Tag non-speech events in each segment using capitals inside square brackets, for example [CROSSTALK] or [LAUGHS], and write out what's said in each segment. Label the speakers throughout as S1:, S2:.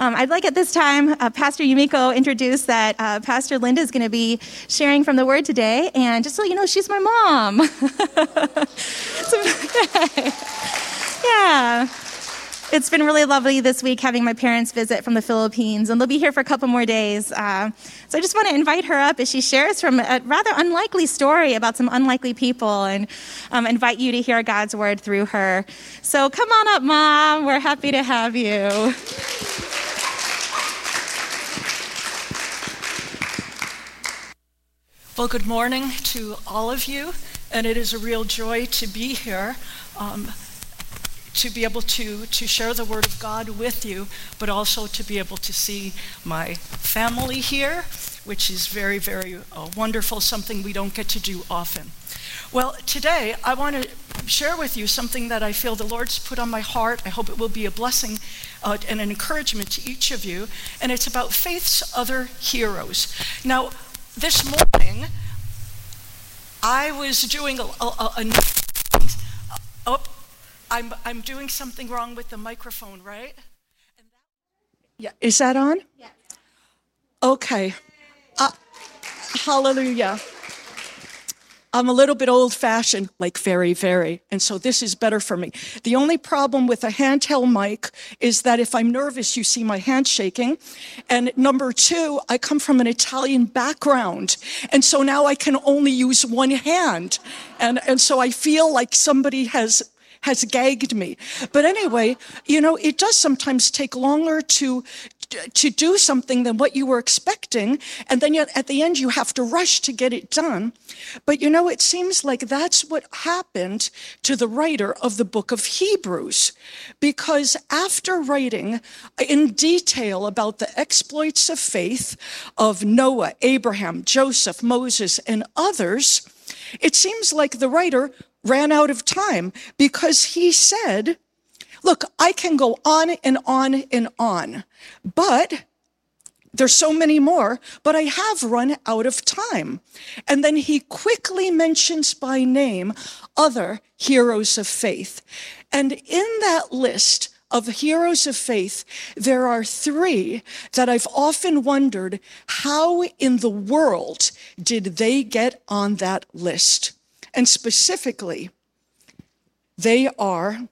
S1: Um, I'd like at this time, uh, Pastor Yumiko introduce that uh, Pastor Linda is going to be sharing from the Word today. And just so you know, she's my mom. [LAUGHS] so, [LAUGHS] yeah. It's been really lovely this week having my parents visit from the Philippines, and they'll be here for a couple more days. Uh, so I just want to invite her up as she shares from a rather unlikely story about some unlikely people and um, invite you to hear God's word through her. So come on up, Mom. We're happy to have you.
S2: Well, good morning to all of you, and it is a real joy to be here. Um, to be able to, to share the Word of God with you, but also to be able to see my family here, which is very, very uh, wonderful, something we don't get to do often. Well, today I want to share with you something that I feel the Lord's put on my heart. I hope it will be a blessing uh, and an encouragement to each of you, and it's about faith's other heroes. Now, this morning, I was doing a, a, a, a oh, I'm, I'm doing something wrong with the microphone, right? Yeah, is that on?
S1: Yeah.
S2: Okay. Uh, hallelujah. I'm a little bit old fashioned, like very, very. And so this is better for me. The only problem with a handheld mic is that if I'm nervous, you see my hand shaking. And number two, I come from an Italian background. And so now I can only use one hand. And, and so I feel like somebody has has gagged me. But anyway, you know, it does sometimes take longer to to do something than what you were expecting. And then yet at the end, you have to rush to get it done. But you know, it seems like that's what happened to the writer of the book of Hebrews. Because after writing in detail about the exploits of faith of Noah, Abraham, Joseph, Moses, and others, it seems like the writer ran out of time because he said, look, I can go on and on and on, but there's so many more, but I have run out of time. And then he quickly mentions by name other heroes of faith. And in that list of heroes of faith, there are three that I've often wondered how in the world did they get on that list? And specifically, they are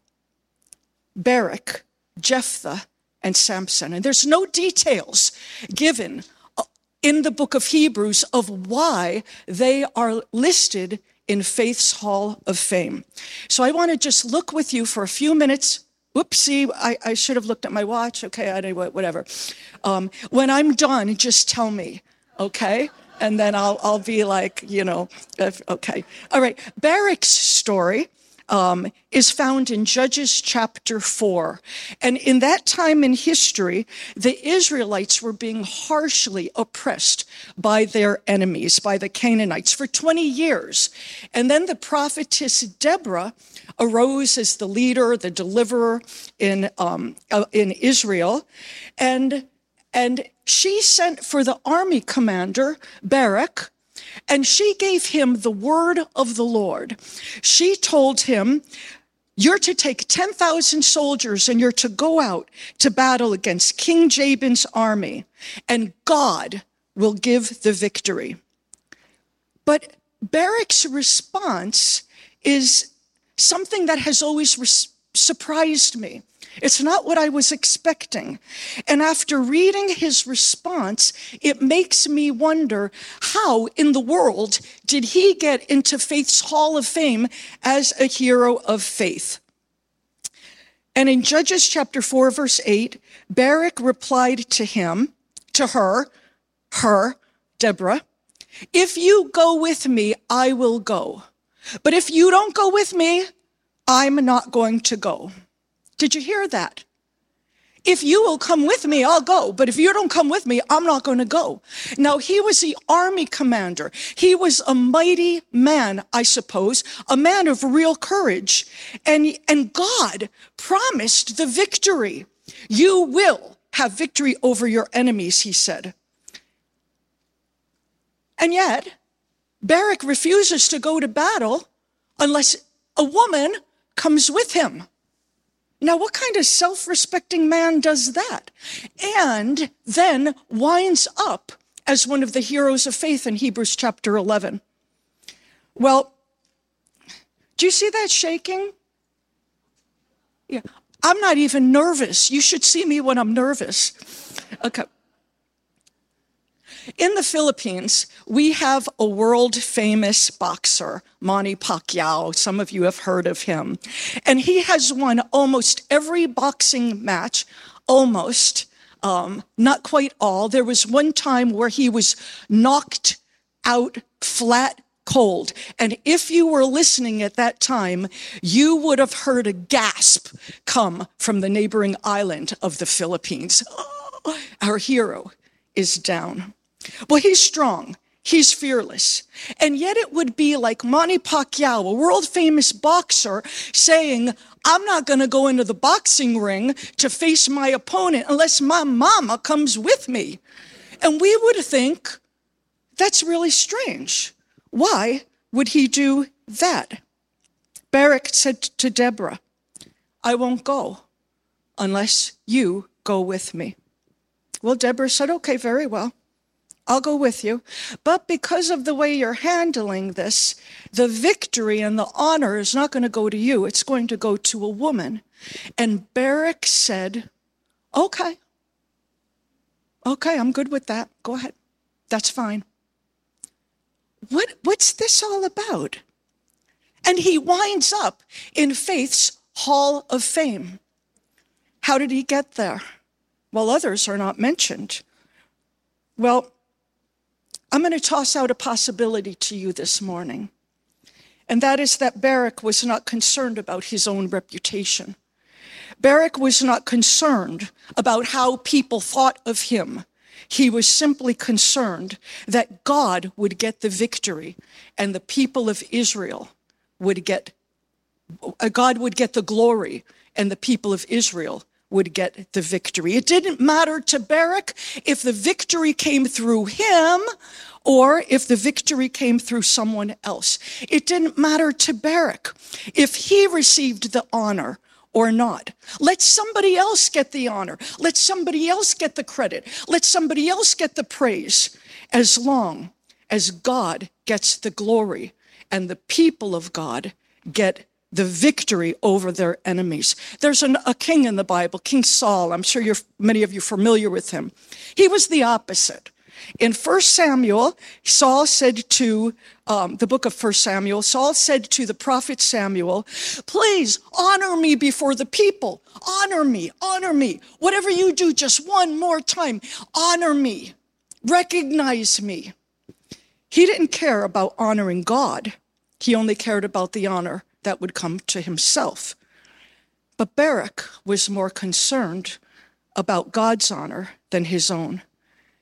S2: Barak, Jephthah, and Samson. And there's no details given uh, in the book of Hebrews of why they are listed in Faith's Hall of Fame. So I want to just look with you for a few minutes. Whoopsie, I, I should have looked at my watch. Okay, I don't, whatever. Um, when I'm done, just tell me, okay? and then I'll, I'll be like, you know, okay. All right. Barak's story um, is found in Judges chapter 4. And in that time in history, the Israelites were being harshly oppressed by their enemies, by the Canaanites, for 20 years. And then the prophetess Deborah arose as the leader, the deliverer in, um, uh, in Israel. And, and she sent for the army commander, Barak, and she gave him the word of the Lord. She told him, you're to take 10,000 soldiers and you're to go out to battle against King Jabin's army, and God will give the victory. But Barak's response is something that has always surprised me. It's not what I was expecting. And after reading his response, it makes me wonder how in the world did he get into Faith's Hall of Fame as a hero of faith? And in Judges chapter 4, verse 8, Barak replied to him, to her, her, Deborah, if you go with me, I will go. But if you don't go with me, I'm not going to go. Did you hear that? If you will come with me, I'll go. But if you don't come with me, I'm not going to go. Now, he was the army commander. He was a mighty man, I suppose, a man of real courage. And, and God promised the victory. You will have victory over your enemies, he said. And yet, Barak refuses to go to battle unless a woman comes with him. Now, what kind of self respecting man does that? And then winds up as one of the heroes of faith in Hebrews chapter 11. Well, do you see that shaking? Yeah. I'm not even nervous. You should see me when I'm nervous. Okay. In the Philippines, we have a world famous boxer, Manny Pacquiao. Some of you have heard of him. And he has won almost every boxing match, almost, um, not quite all. There was one time where he was knocked out flat cold. And if you were listening at that time, you would have heard a gasp come from the neighboring island of the Philippines. Oh, [GASPS] our hero is down. Well, he's strong. He's fearless. And yet it would be like Manny Pacquiao, a world famous boxer, saying, I'm not going to go into the boxing ring to face my opponent unless my mama comes with me. And we would think, that's really strange. Why would he do that? Barak said to Deborah, I won't go unless you go with me. Well, Deborah said, okay, very well. I'll go with you. But because of the way you're handling this, the victory and the honor is not going to go to you. It's going to go to a woman. And Barak said, okay. Okay, I'm good with that. Go ahead. That's fine. What, what's this all about? And he winds up in faith's hall of fame. How did he get there? Well, others are not mentioned. Well, I'm going to toss out a possibility to you this morning. And that is that Barak was not concerned about his own reputation. Barak was not concerned about how people thought of him. He was simply concerned that God would get the victory and the people of Israel would get, uh, God would get the glory and the people of Israel would get the victory. It didn't matter to Barak if the victory came through him or if the victory came through someone else. It didn't matter to Barak if he received the honor or not. Let somebody else get the honor. Let somebody else get the credit. Let somebody else get the praise as long as God gets the glory and the people of God get the victory over their enemies. There's an, a king in the Bible, King Saul. I'm sure you're, many of you familiar with him. He was the opposite. In 1 Samuel, Saul said to um, the book of 1 Samuel, Saul said to the prophet Samuel, Please honor me before the people. Honor me, honor me. Whatever you do, just one more time, honor me. Recognize me. He didn't care about honoring God, he only cared about the honor that would come to himself. But Barak was more concerned about God's honor than his own.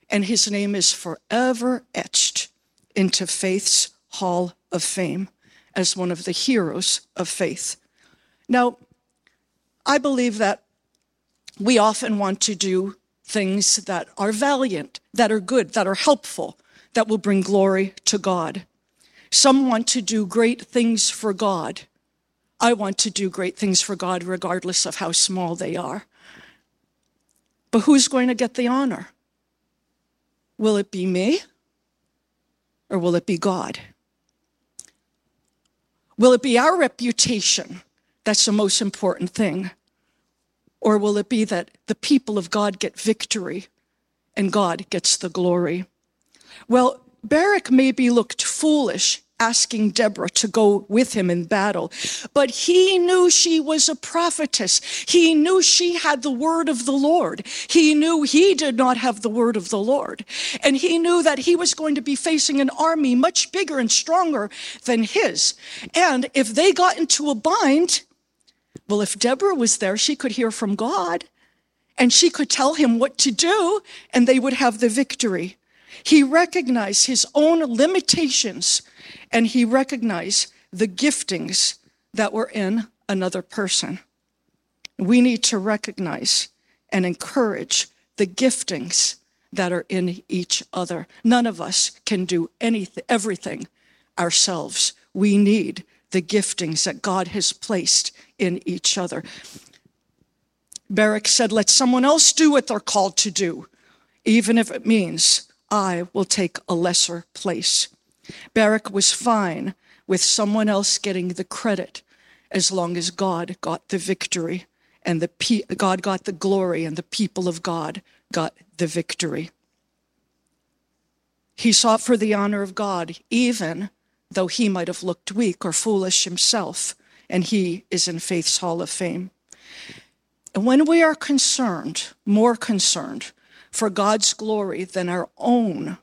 S2: And his name is forever etched into faith's hall of fame as one of the heroes of faith. Now, I believe that we often want to do things that are valiant, that are good, that are helpful, that will bring glory to God. Some want to do great things for God. I want to do great things for God regardless of how small they are. But who's going to get the honor? Will it be me or will it be God? Will it be our reputation that's the most important thing? Or will it be that the people of God get victory and God gets the glory? Well, Barak maybe looked foolish asking Deborah to go with him in battle. But he knew she was a prophetess. He knew she had the word of the Lord. He knew he did not have the word of the Lord. And he knew that he was going to be facing an army much bigger and stronger than his. And if they got into a bind, well, if Deborah was there, she could hear from God and she could tell him what to do and they would have the victory. He recognized his own limitations and he recognized the giftings that were in another person. We need to recognize and encourage the giftings that are in each other. None of us can do anything, everything ourselves. We need the giftings that God has placed in each other. Barak said, Let someone else do what they're called to do, even if it means I will take a lesser place. Barak was fine with someone else getting the credit as long as God got the victory and the pe- God got the glory and the people of God got the victory. He sought for the honor of God, even though he might have looked weak or foolish himself, and he is in faith's hall of fame. And when we are concerned, more concerned for God's glory than our own,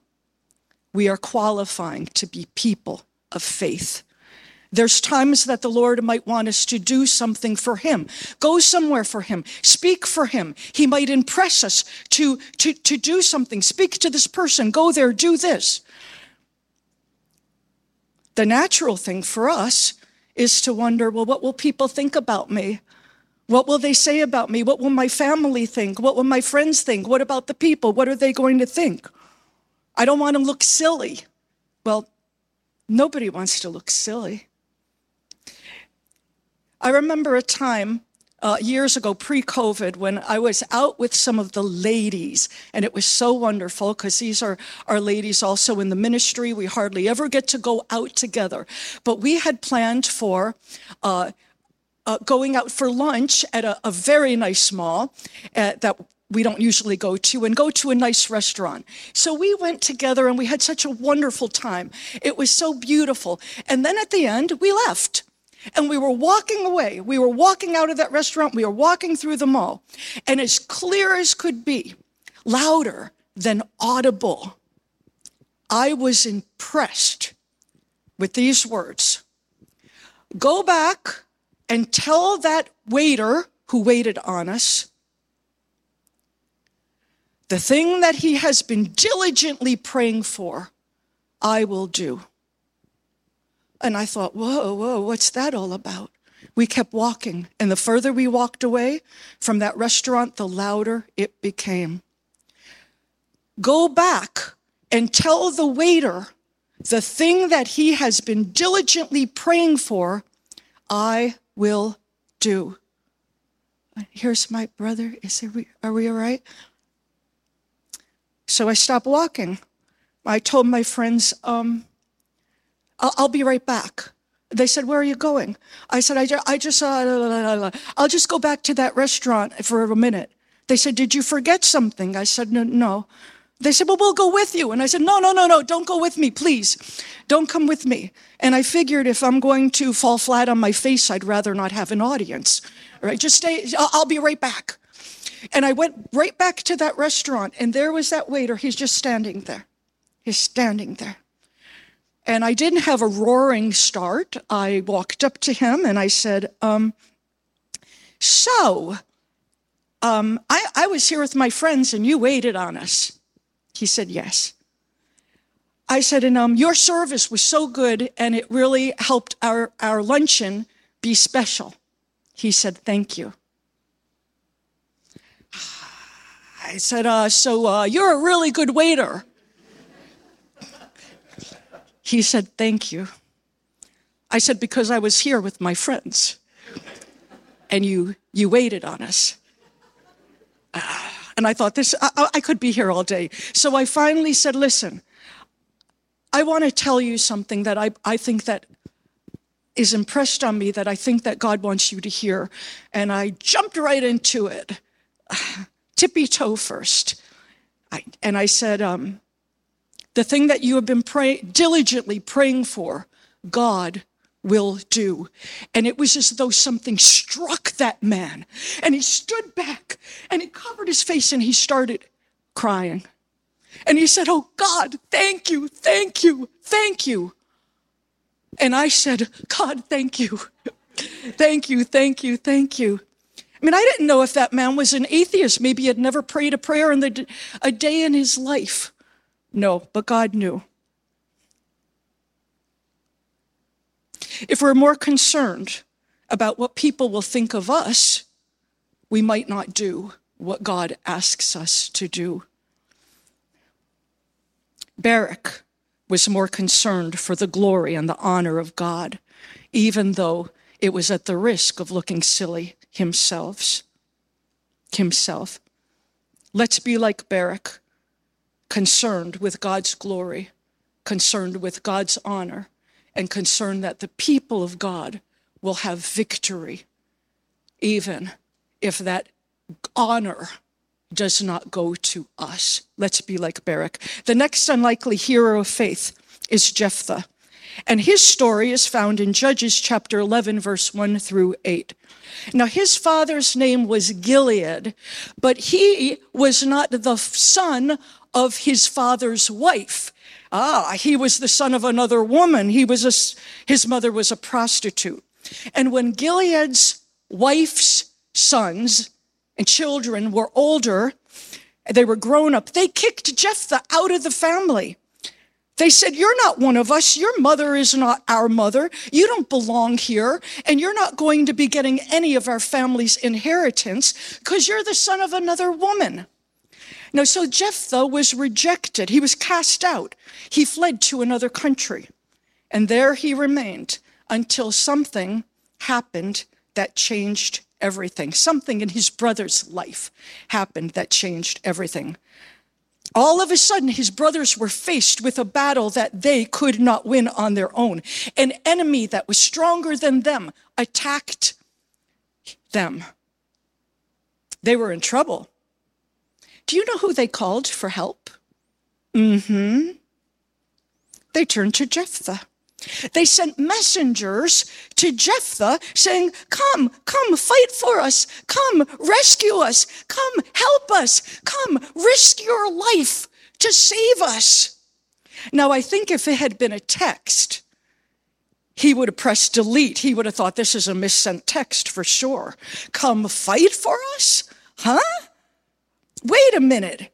S2: we are qualifying to be people of faith. There's times that the Lord might want us to do something for Him, go somewhere for Him, speak for Him. He might impress us to, to, to do something, speak to this person, go there, do this. The natural thing for us is to wonder, well, what will people think about me? What will they say about me? What will my family think? What will my friends think? What about the people? What are they going to think? I don't want to look silly. Well, nobody wants to look silly. I remember a time uh, years ago, pre COVID, when I was out with some of the ladies, and it was so wonderful because these are our ladies also in the ministry. We hardly ever get to go out together. But we had planned for uh, uh, going out for lunch at a, a very nice mall uh, that we don't usually go to and go to a nice restaurant. So we went together and we had such a wonderful time. It was so beautiful. And then at the end, we left. And we were walking away. We were walking out of that restaurant. We were walking through the mall. And as clear as could be, louder than audible, I was impressed with these words Go back and tell that waiter who waited on us the thing that he has been diligently praying for, I will do. And I thought, whoa, whoa, what's that all about? We kept walking, and the further we walked away from that restaurant, the louder it became. Go back and tell the waiter the thing that he has been diligently praying for, I will do. Here's my brother. Is it, are we all right? So I stopped walking. I told my friends, um, I'll, I'll be right back. They said, Where are you going? I said, I, I just, uh, I'll just go back to that restaurant for a minute. They said, Did you forget something? I said, No. no. They said, Well, we'll go with you. And I said, No, no, no, no, don't go with me, please. Don't come with me. And I figured if I'm going to fall flat on my face, I'd rather not have an audience. All right, just stay, I'll, be right back. And I went right back to that restaurant, and there was that waiter. He's just standing there. He's standing there. And I didn't have a roaring start. I walked up to him and I said, um, So, um, I, I was here with my friends and you waited on us. He said, Yes. I said, and um, your service was so good and it really helped our, our luncheon be special. He said, Thank you. I said, uh, So uh, you're a really good waiter. He said, Thank you. I said, Because I was here with my friends and you, you waited on us. Uh, and I thought, this, I, I could be here all day. So I finally said, Listen, I want to tell you something that I, I think that is impressed on me that I think that God wants you to hear. And I jumped right into it, [SIGHS] tippy toe first. I, and I said, um, the thing that you have been pray- diligently praying for, God will do. And it was as though something struck that man. And he stood back and he covered his face and he started crying. And he said, Oh God, thank you, thank you, thank you. And I said, God, thank you. thank you, thank you, thank you. I mean, I didn't know if that man was an atheist. Maybe he had never prayed a prayer in the, a day in his life. No, but God knew. If we're more concerned about what people will think of us, we might not do what God asks us to do. Barak was more concerned for the glory and the honor of God, even though it was at the risk of looking silly himself. himself. Let's be like Barak, concerned with God's glory, concerned with God's honor, and concerned that the people of God will have victory, even if that honor does not go to us. Let's be like Barak. The next unlikely hero of faith is Jephthah. And his story is found in Judges chapter 11, verse 1 through 8. Now, his father's name was Gilead, but he was not the son of his father's wife. Ah, he was the son of another woman. He was a, his mother was a prostitute. And when Gilead's wife's sons and children were older, they were grown up, they kicked Jephthah out of the family. They said, You're not one of us. Your mother is not our mother. You don't belong here. And you're not going to be getting any of our family's inheritance because you're the son of another woman. Now, so Jephthah was rejected. He was cast out. He fled to another country. And there he remained until something happened that changed everything. Something in his brother's life happened that changed everything. All of a sudden, his brothers were faced with a battle that they could not win on their own. An enemy that was stronger than them attacked them. They were in trouble. Do you know who they called for help? Mm hmm. They turned to Jephthah. They sent messengers to Jephthah saying, Come, come, fight for us. Come, rescue us. Come, help us. Come, risk your life to save us. Now, I think if it had been a text, he would have pressed delete. He would have thought this is a missent text for sure. Come fight for us? Huh? Wait a minute.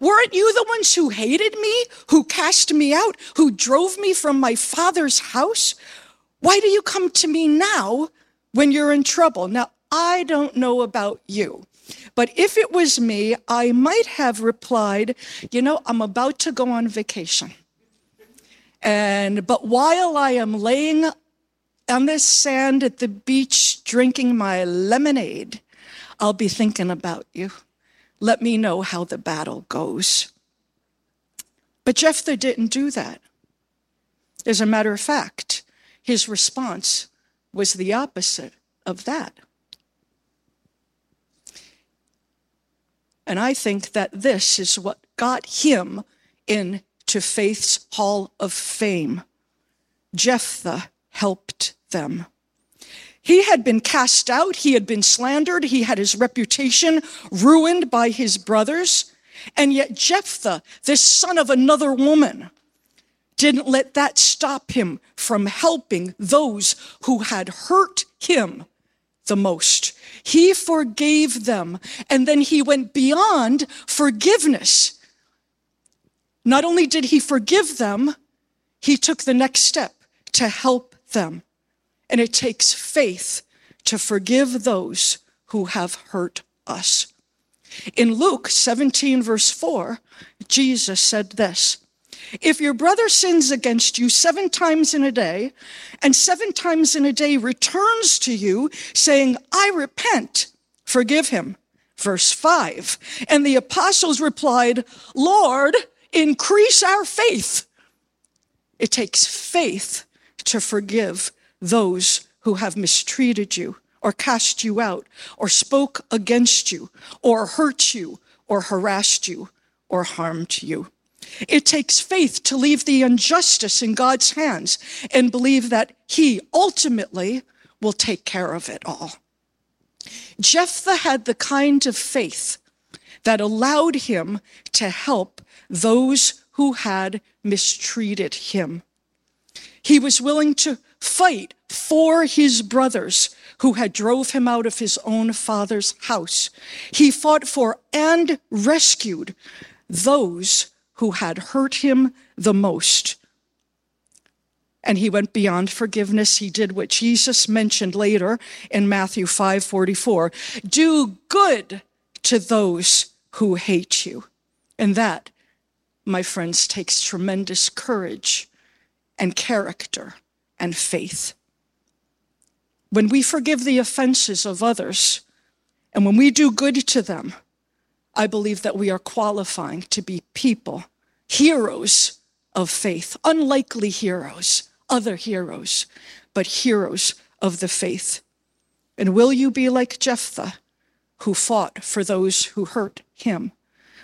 S2: Weren't you the ones who hated me, who cast me out, who drove me from my father's house? Why do you come to me now when you're in trouble? Now, I don't know about you, but if it was me, I might have replied, you know, I'm about to go on vacation. And, but while I am laying on the sand at the beach drinking my lemonade, I'll be thinking about you. Let me know how the battle goes. But Jephthah didn't do that. As a matter of fact, his response was the opposite of that. And I think that this is what got him into faith's hall of fame. Jephthah helped them. He had been cast out. He had been slandered. He had his reputation ruined by his brothers. And yet Jephthah, this son of another woman, didn't let that stop him from helping those who had hurt him the most. He forgave them. And then he went beyond forgiveness. Not only did he forgive them, he took the next step to help them. And it takes faith to forgive those who have hurt us. In Luke 17, verse 4, Jesus said this If your brother sins against you seven times in a day, and seven times in a day returns to you, saying, I repent, forgive him. Verse 5. And the apostles replied, Lord, increase our faith. It takes faith to forgive those who have mistreated you or cast you out or spoke against you or hurt you or harassed you or harmed you. It takes faith to leave the injustice in God's hands and believe that He ultimately will take care of it all. Jephthah had the kind of faith that allowed him to help those who had mistreated him. He was willing to fight for his brothers who had drove him out of his own father's house. He fought for and rescued those who had hurt him the most. And he went beyond forgiveness. He did what Jesus mentioned later in Matthew 5:44. Do good to those who hate you. And that, my friends, takes tremendous courage and character and faith. When we forgive the offenses of others And when we do good to them, I believe that we are qualifying to be people, heroes of faith, unlikely heroes, other heroes, but heroes of the faith. And will you be like Jephthah, who fought for those who hurt him?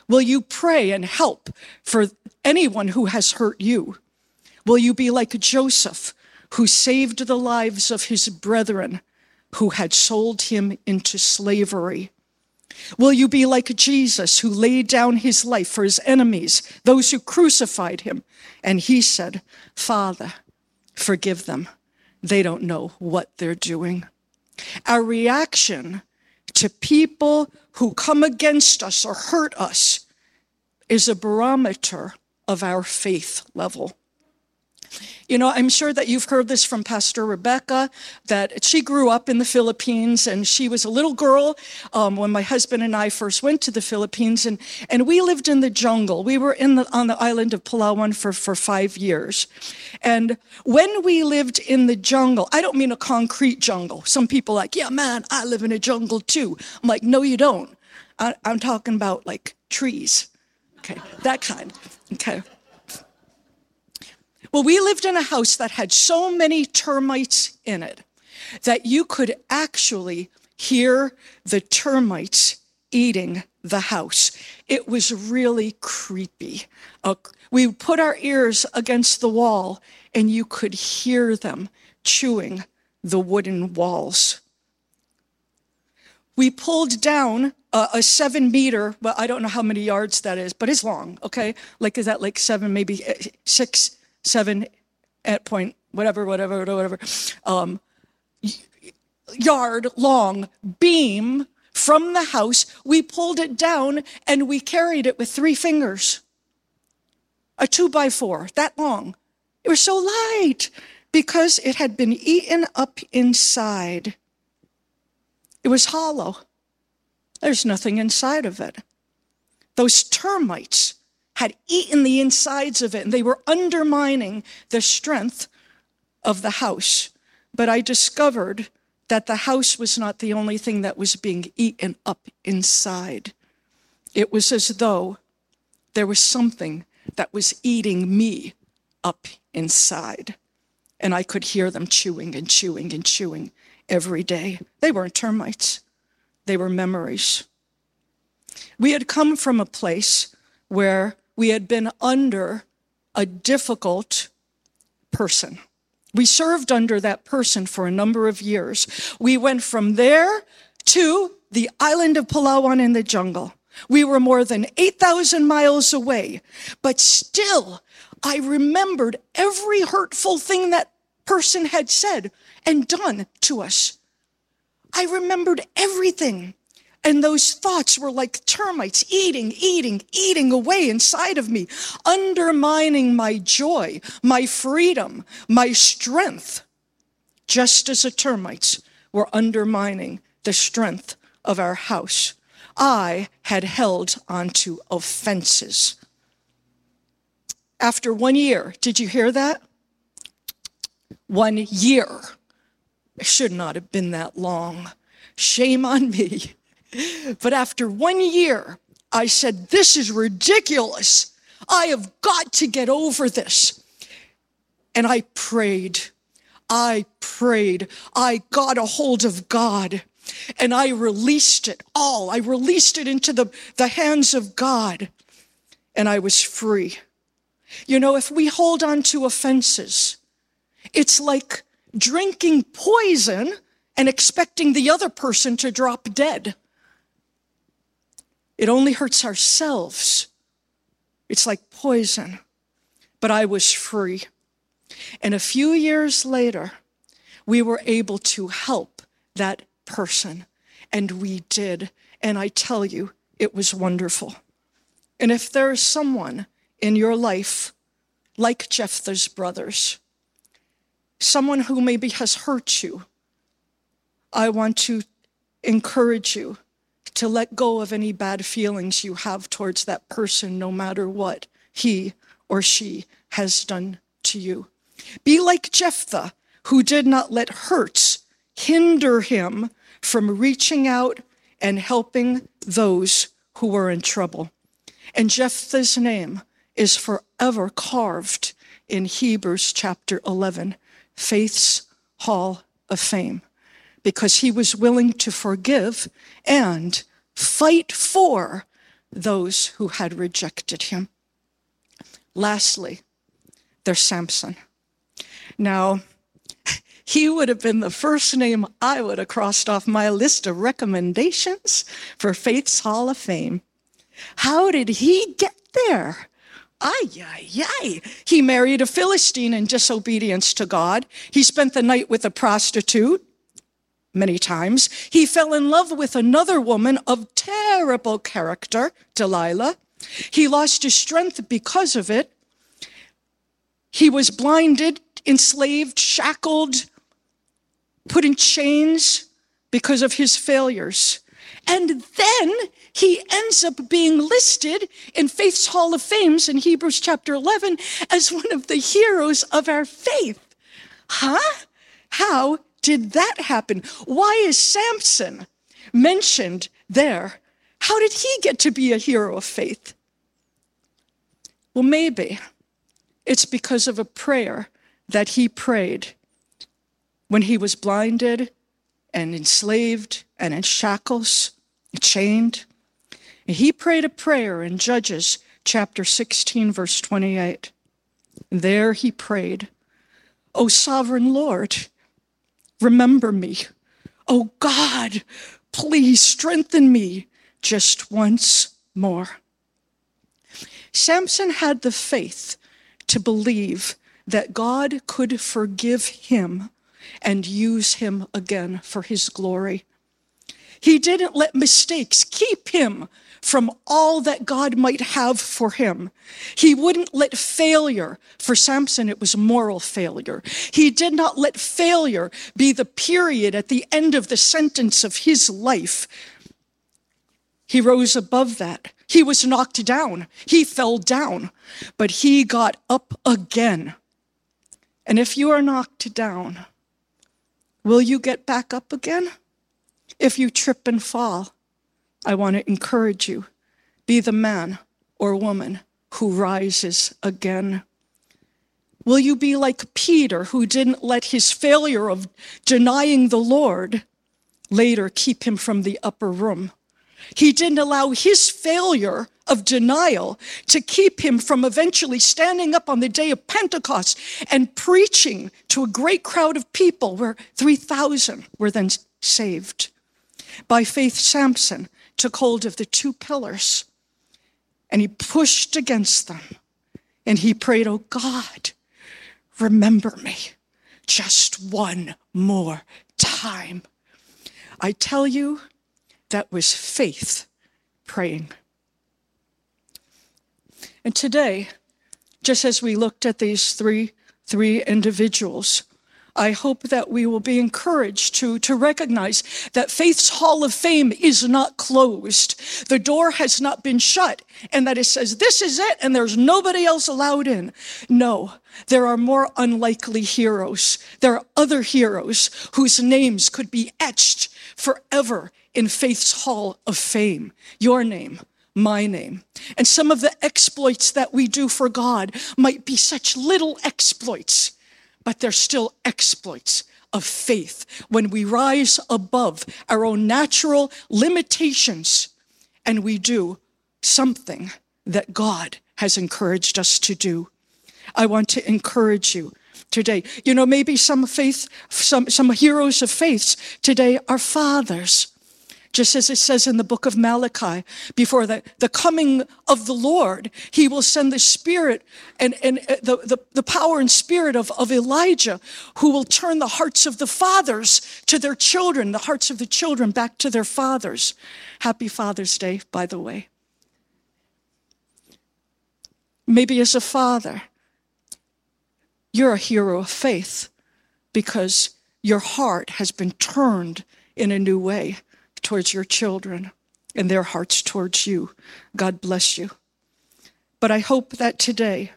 S2: Will you pray and help for anyone who has hurt you? Will you be like Joseph, who saved the lives of his brethren who had sold him into slavery? Will you be like Jesus, who laid down his life for his enemies, those who crucified him? And he said, Father, forgive them. They don't know what they're doing. Our reaction to people who come against us or hurt us is a barometer of our faith level. You know, I'm sure that you've heard this from Pastor Rebecca, that she grew up in the Philippines and she was a little girl um, when my husband and I first went to the Philippines and, and we lived in the jungle. We were in the, on the island of Palawan for, for five years. And when we lived in the jungle, I don't mean a concrete jungle. Some people like, yeah, man, I live in a jungle too. I'm like, no, you don't. I, I'm talking about like trees. Okay, that kind. Okay. Well, we lived in a house that had so many termites in it that you could actually hear the termites eating the house. It was really creepy. Uh, we put our ears against the wall and you could hear them chewing the wooden walls. We pulled down a, a, seven meter, well, I don't know how many yards that is, but it's long, okay? Like, is that like seven, maybe eh, six seven at point whatever, whatever, whatever, um, yard long beam from the house. We pulled it down and we carried it with three fingers. A two by four, that long. It was so light because it had been eaten up inside. It was hollow. There's nothing inside of it. Those termites had eaten the insides of it and they were undermining the strength of the house. But I discovered that the house was not the only thing that was being eaten up inside. It was as though there was something that was eating me up inside. And I could hear them chewing and chewing and chewing every day. They weren't termites, they were memories. We had come from a place where we had been under a difficult person. We served under that person for a number of years. We went from there to the island of Palawan in the jungle. We were more than 8,000 miles away, but still, I remembered every hurtful thing that person had said and done to us. I remembered everything. And those thoughts were like termites eating, eating, eating away inside of me, undermining my joy, my freedom, my strength, just as the termites were undermining the strength of our house. I had held onto offenses. After one year, did you hear that? One year. It should not have been that long. Shame on me. But after one year, I said, This is ridiculous. I have got to get over this. And I prayed. I prayed. I got a hold of God and I released it all. I released it into the, the hands of God and I was free. You know, if we hold on to offenses, it's like drinking poison and expecting the other person to drop dead. It only hurts ourselves. It's like poison. But I was free. And a few years later, we were able to help that person. And we did. And I tell you, it was wonderful. And if there is someone in your life like Jephthah's brothers, someone who maybe has hurt you, I want to encourage you to let go of any bad feelings you have towards that person, no matter what he or she has done to you. Be like Jephthah, who did not let hurts hinder him from reaching out and helping those who were in trouble. And Jephthah's name is forever carved in Hebrews chapter 11, Faith's Hall of Fame, because he was willing to forgive and fight for those who had rejected him. Lastly, there's Samson. Now, [LAUGHS] he would have been the first name I would have crossed off my list of recommendations for Faith's Hall of Fame. How did he get there? Ay, ay, ay. He married a Philistine in disobedience to God. He spent the night with a prostitute many times. He fell in love with another woman of terrible character, Delilah. He lost his strength because of it. He was blinded, enslaved, shackled, put in chains because of his failures. And then he ends up being listed in Faith's Hall of Fames in Hebrews chapter 11 as one of the heroes of our faith. Huh? How did that happen? Why is Samson mentioned there? How did he get to be a hero of faith? Well, maybe it's because of a prayer that he prayed when he was blinded and enslaved and in shackles, chained. He prayed a prayer in Judges chapter 16, verse 28. There he prayed, O sovereign Lord, remember me. O God, please strengthen me just once more. Samson had the faith to believe that God could forgive him and use him again for his glory. He didn't let mistakes keep him from all that God might have for him. He wouldn't let failure, for Samson, it was moral failure. He did not let failure be the period at the end of the sentence of his life. He rose above that. He was knocked down. He fell down, but he got up again. And if you are knocked down, will you get back up again? If you trip and fall, I want to encourage you be the man or woman who rises again. Will you be like Peter, who didn't let his failure of denying the Lord later keep him from the upper room? He didn't allow his failure of denial to keep him from eventually standing up on the day of Pentecost and preaching to a great crowd of people where 3,000 were then saved. By faith, Samson took hold of the two pillars and he pushed against them and he prayed, Oh God, remember me just one more time. I tell you, that was faith praying. And today, just as we looked at these three, three individuals, I hope that we will be encouraged to, to recognize that Faith's Hall of Fame is not closed. The door has not been shut and that it says, this is it and there's nobody else allowed in. No, there are more unlikely heroes. There are other heroes whose names could be etched forever in Faith's Hall of Fame. Your name, my name. And some of the exploits that we do for God might be such little exploits but they're still exploits of faith when we rise above our own natural limitations and we do something that God has encouraged us to do. I want to encourage you today. You know, maybe some faith, some, some heroes of faith today are fathers just as it says in the book of Malachi, before the, the coming of the Lord, he will send the spirit and, and uh, the, the, the power and spirit of, of Elijah, who will turn the hearts of the fathers to their children, the hearts of the children back to their fathers. Happy Father's Day, by the way. Maybe as a father, you're a hero of faith because your heart has been turned in a new way towards your children and their hearts towards you. God bless you. But I hope that today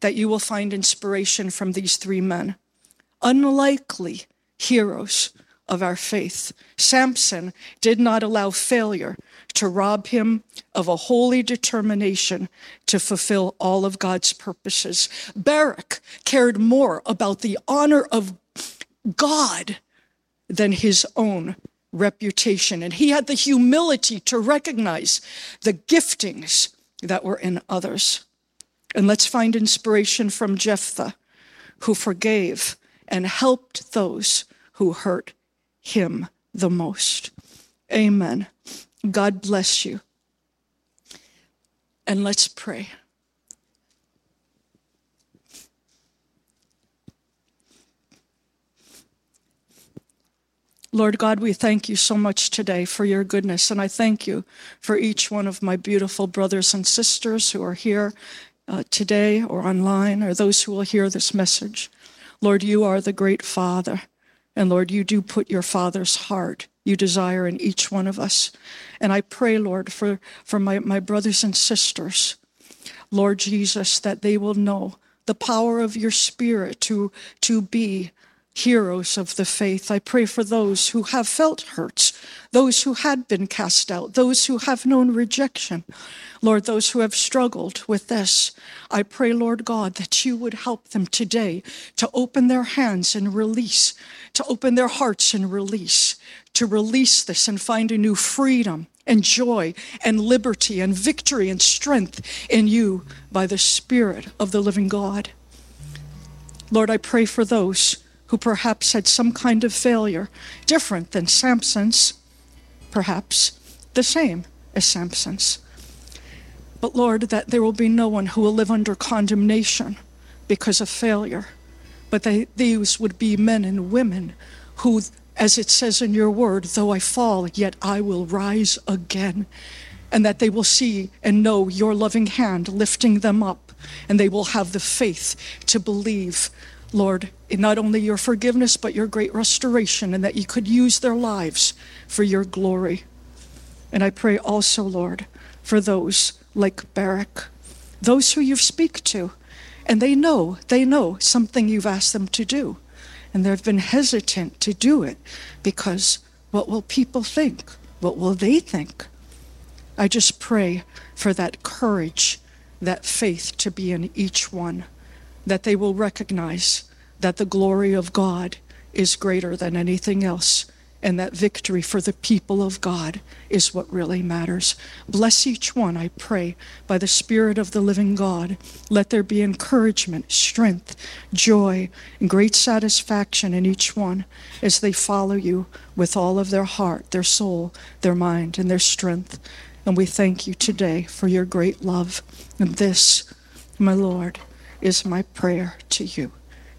S2: that you will find inspiration from these three men. Unlikely heroes of our faith. Samson did not allow failure to rob him of a holy determination to fulfill all of God's purposes. Barak cared more about the honor of God than his own reputation. And he had the humility to recognize the giftings that were in others. And let's find inspiration from Jephthah, who forgave and helped those who hurt him the most. Amen. God bless you. And let's pray. Lord God, we thank you so much today for your goodness. And I thank you for each one of my beautiful brothers and sisters who are here uh, today or online or those who will hear this message. Lord, you are the great Father. And Lord, you do put your Father's heart you desire in each one of us. And I pray, Lord, for, for my, my brothers and sisters, Lord Jesus, that they will know the power of your Spirit to, to be heroes of the faith. I pray for those who have felt hurts, those who had been cast out, those who have known rejection. Lord, those who have struggled with this. I pray, Lord God, that you would help them today to open their hands and release, to open their hearts and release, to release this and find a new freedom and joy and liberty and victory and strength in you by the Spirit of the living God. Lord, I pray for those who perhaps had some kind of failure, different than Samson's, perhaps the same as Samson's. But Lord, that there will be no one who will live under condemnation because of failure, but they, these would be men and women who, as it says in your word, though I fall, yet I will rise again. And that they will see and know your loving hand lifting them up, and they will have the faith to believe Lord, not only your forgiveness, but your great restoration, and that you could use their lives for your glory. And I pray also, Lord, for those like Barak, those who you speak to, and they know, they know something you've asked them to do, and they've been hesitant to do it because what will people think? What will they think? I just pray for that courage, that faith to be in each one that they will recognize that the glory of God is greater than anything else, and that victory for the people of God is what really matters. Bless each one, I pray, by the Spirit of the living God. Let there be encouragement, strength, joy, and great satisfaction in each one as they follow you with all of their heart, their soul, their mind, and their strength. And we thank you today for your great love. And this, my Lord, is my prayer to you.